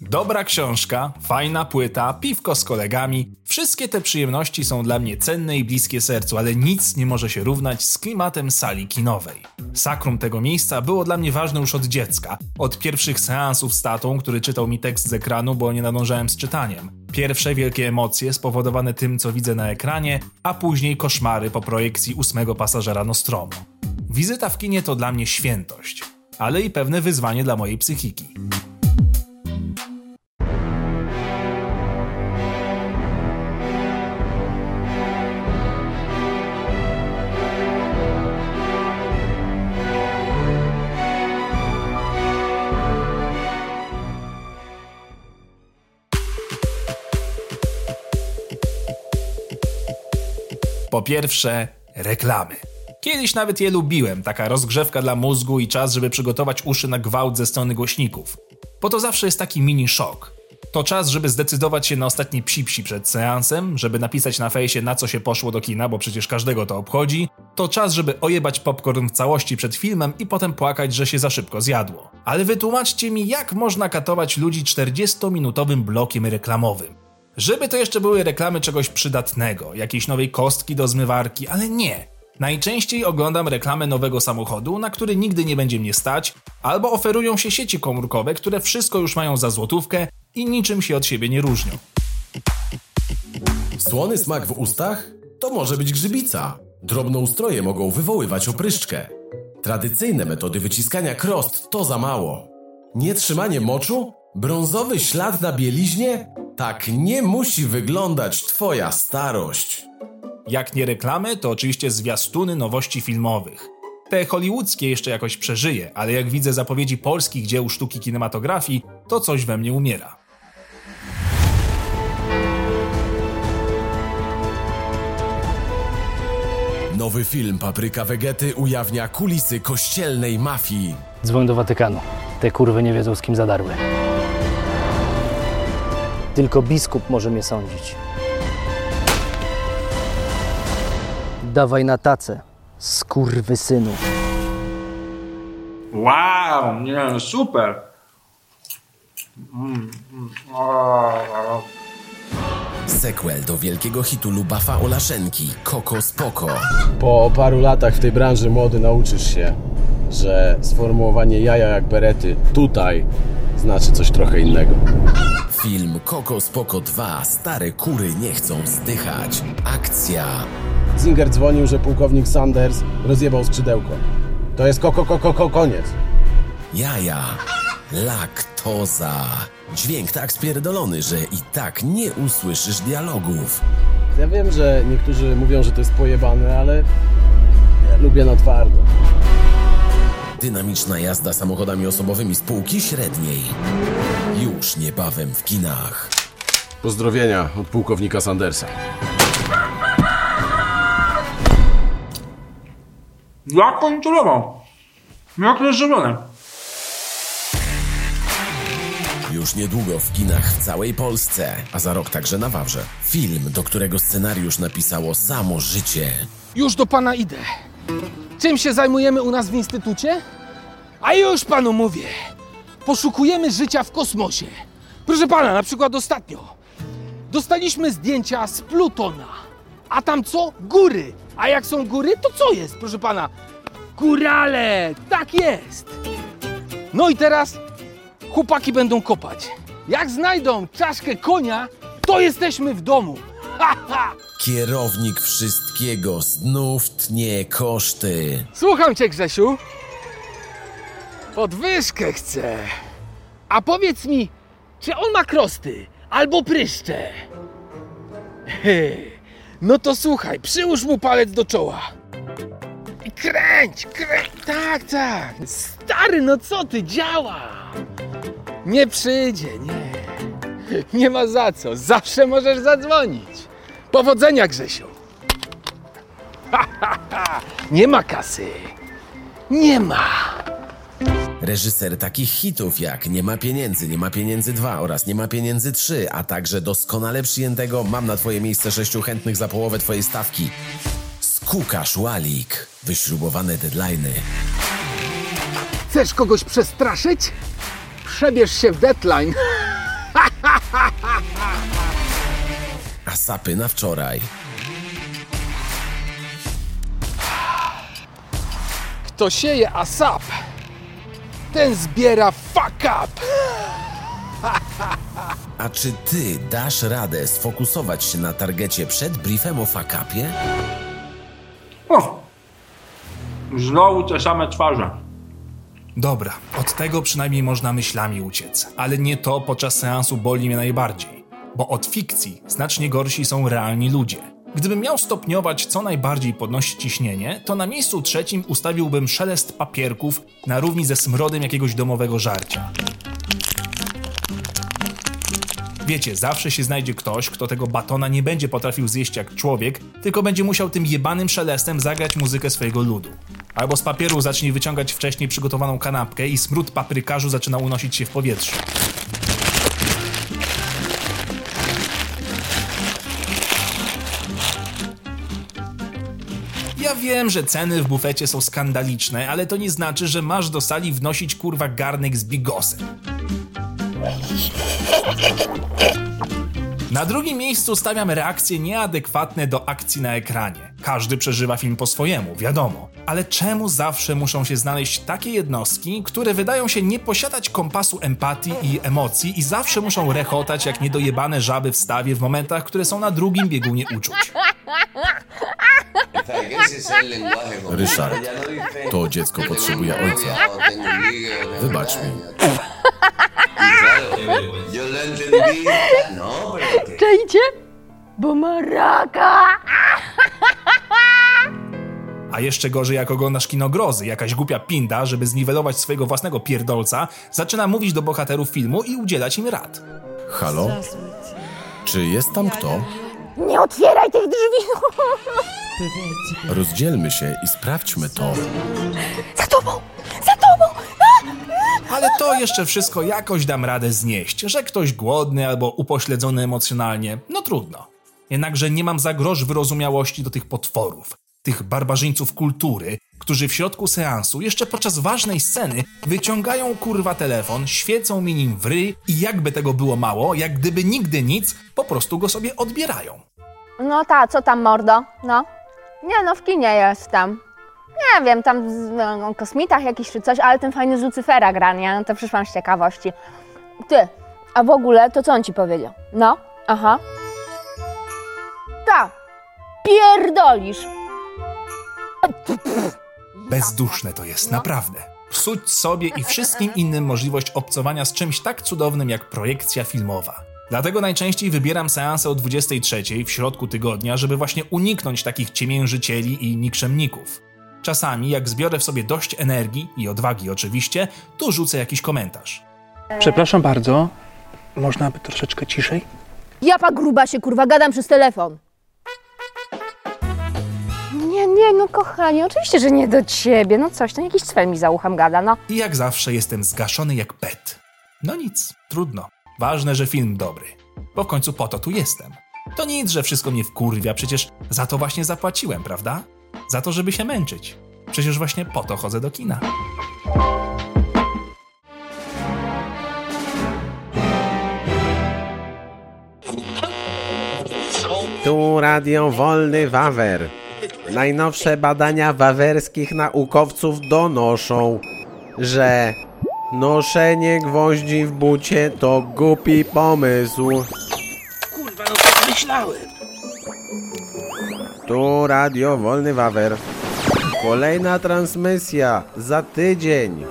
Dobra książka, fajna płyta, piwko z kolegami. Wszystkie te przyjemności są dla mnie cenne i bliskie sercu, ale nic nie może się równać z klimatem sali kinowej. Sakrum tego miejsca było dla mnie ważne już od dziecka. Od pierwszych seansów z tatą, który czytał mi tekst z ekranu, bo nie nadążałem z czytaniem. Pierwsze wielkie emocje spowodowane tym, co widzę na ekranie, a później koszmary po projekcji ósmego pasażera Nostromu. Wizyta w kinie to dla mnie świętość, ale i pewne wyzwanie dla mojej psychiki. Po pierwsze, reklamy. Kiedyś nawet je lubiłem, taka rozgrzewka dla mózgu i czas, żeby przygotować uszy na gwałt ze strony głośników. Bo to zawsze jest taki mini szok. To czas, żeby zdecydować się na ostatni psi przed seansem, żeby napisać na fejsie na co się poszło do kina, bo przecież każdego to obchodzi. To czas, żeby ojebać popcorn w całości przed filmem i potem płakać, że się za szybko zjadło. Ale wytłumaczcie mi, jak można katować ludzi 40-minutowym blokiem reklamowym. Żeby to jeszcze były reklamy czegoś przydatnego, jakiejś nowej kostki do zmywarki, ale nie. Najczęściej oglądam reklamę nowego samochodu, na który nigdy nie będzie mnie stać, albo oferują się sieci komórkowe, które wszystko już mają za złotówkę i niczym się od siebie nie różnią. Słony smak w ustach? To może być grzybica. Drobnoustroje mogą wywoływać opryszczkę. Tradycyjne metody wyciskania krost to za mało. Nietrzymanie moczu? Brązowy ślad na bieliźnie? Tak nie musi wyglądać twoja starość. Jak nie reklamy, to oczywiście zwiastuny nowości filmowych. Te hollywoodzkie jeszcze jakoś przeżyje, ale jak widzę zapowiedzi polskich dzieł sztuki kinematografii, to coś we mnie umiera. Nowy film Papryka Wegety ujawnia kulisy kościelnej mafii. Dzwoń do Watykanu. Te kurwy nie wiedzą, z kim zadarły. Tylko biskup może mnie sądzić. Dawaj na tacę, skurwy synu. Wow, nie, no super. Mm, mm, o, o. Sequel do wielkiego hitu Lubafa Olaszenki Koko Spoko. Po paru latach w tej branży młody nauczysz się, że sformułowanie jaja jak berety tutaj znaczy coś trochę innego. Film Koko Spoko 2 Stare kury nie chcą zdychać. Akcja. Zinger dzwonił, że pułkownik Sanders rozjebał skrzydełko. To jest koko, koko, koko, koniec. Jaja. Laktoza. Dźwięk tak spierdolony, że i tak nie usłyszysz dialogów. Ja wiem, że niektórzy mówią, że to jest pojebane, ale ja lubię na twardo. Dynamiczna jazda samochodami osobowymi z półki średniej. Już niebawem w kinach. Pozdrowienia od pułkownika Sandersa. Jak kontrolował? Jak rozżywione. Już niedługo w kinach w całej Polsce, a za rok także na Wawrze. Film, do którego scenariusz napisało samo życie. Już do pana idę. Czym się zajmujemy u nas w instytucie? A już panu mówię. Poszukujemy życia w kosmosie. Proszę pana, na przykład ostatnio dostaliśmy zdjęcia z Plutona. A tam co? Góry. A jak są góry, to co jest, proszę pana? Górale! Tak jest! No i teraz chłopaki będą kopać. Jak znajdą czaszkę konia, to jesteśmy w domu. Ha, ha! Kierownik wszystkiego znów tnie koszty. Słucham cię, Grzesiu. Podwyżkę chcę. A powiedz mi, czy on ma krosty albo pryszcze? He, No to słuchaj, przyłóż mu palec do czoła. I kręć, kręć. Tak, tak. Stary, no co ty, działa. Nie przyjdzie, nie. Nie ma za co. Zawsze możesz zadzwonić. Powodzenia, Grzesiu. Ha, ha, ha. Nie ma kasy. Nie ma reżyser takich hitów jak Nie ma pieniędzy, Nie ma pieniędzy 2 oraz Nie ma pieniędzy 3, a także doskonale przyjętego Mam na twoje miejsce sześciu chętnych za połowę twojej stawki. Skukasz Łalik. Wyśrubowane deadline'y. Chcesz kogoś przestraszyć? Przebierz się w deadline. A sapy na wczoraj. Kto sieje asap? Ten zbiera fuck up. A czy ty dasz radę sfokusować się na targecie przed briefem o fakapie? O! Znowu te same twarze. Dobra, od tego przynajmniej można myślami uciec, ale nie to podczas seansu boli mnie najbardziej, bo od fikcji znacznie gorsi są realni ludzie. Gdybym miał stopniować, co najbardziej podnosi ciśnienie, to na miejscu trzecim ustawiłbym szelest papierków na równi ze smrodem jakiegoś domowego żarcia. Wiecie, zawsze się znajdzie ktoś, kto tego batona nie będzie potrafił zjeść jak człowiek, tylko będzie musiał tym jebanym szelestem zagrać muzykę swojego ludu. Albo z papieru zacznie wyciągać wcześniej przygotowaną kanapkę i smród paprykarzu zaczyna unosić się w powietrzu. Ja wiem, że ceny w bufecie są skandaliczne, ale to nie znaczy, że masz do sali wnosić kurwa garnek z bigosem. Na drugim miejscu stawiam reakcje nieadekwatne do akcji na ekranie. Każdy przeżywa film po swojemu, wiadomo. Ale czemu zawsze muszą się znaleźć takie jednostki, które wydają się nie posiadać kompasu empatii i emocji i zawsze muszą rechotać jak niedojebane żaby w stawie w momentach, które są na drugim biegunie uczuć? Ryszard, to dziecko potrzebuje ojca. Wybacz mi. No. Czajcie? Bo ma raka! A jeszcze gorzej jak oglądasz kino grozy, jakaś głupia pinda, żeby zniwelować swojego własnego pierdolca, zaczyna mówić do bohaterów filmu i udzielać im rad. Halo? Czy jest tam kto? Nie otwieraj tych drzwi! Rozdzielmy się i sprawdźmy to. Za tobą! Za tobą! Ale to jeszcze wszystko jakoś dam radę znieść, że ktoś głodny albo upośledzony emocjonalnie, no trudno. Jednakże nie mam za grosz wyrozumiałości do tych potworów, tych barbarzyńców kultury, którzy w środku seansu, jeszcze podczas ważnej sceny, wyciągają kurwa telefon, świecą mi nim w ryj i jakby tego było mało, jak gdyby nigdy nic, po prostu go sobie odbierają. No ta, co tam mordo? No. Nie no, w kinie jestem. Nie wiem, tam z, no, kosmitach jakiś czy coś, ale ten fajny z Lucyfera gra, nie? No to przyszłam z ciekawości. Ty, a w ogóle to co on ci powiedział? No, aha. Ta, pierdolisz. Bezduszne to jest, naprawdę. Psuć sobie i wszystkim innym możliwość obcowania z czymś tak cudownym jak projekcja filmowa. Dlatego najczęściej wybieram seanse o 23 w środku tygodnia, żeby właśnie uniknąć takich ciemiężycieli i nikczemników. Czasami, jak zbiorę w sobie dość energii i odwagi oczywiście, to rzucę jakiś komentarz. Przepraszam bardzo, można by troszeczkę ciszej? Japa gruba się, kurwa, gadam przez telefon. Nie, nie, no kochanie, oczywiście, że nie do ciebie. No coś, to jakiś cwel mi za uchem gada, no. I jak zawsze jestem zgaszony jak pet. No nic, trudno. Ważne, że film dobry. Bo w końcu po to tu jestem. To nic, że wszystko mnie wkurwia, przecież za to właśnie zapłaciłem, prawda? Za to, żeby się męczyć. Przecież właśnie po to chodzę do kina. Tu Radio Wolny Wawer. Najnowsze badania wawerskich naukowców donoszą, że noszenie gwoździ w bucie to głupi pomysł. Kurwa, no tak myślałem. Tu Radio Wolny Wawer. Kolejna transmisja za tydzień.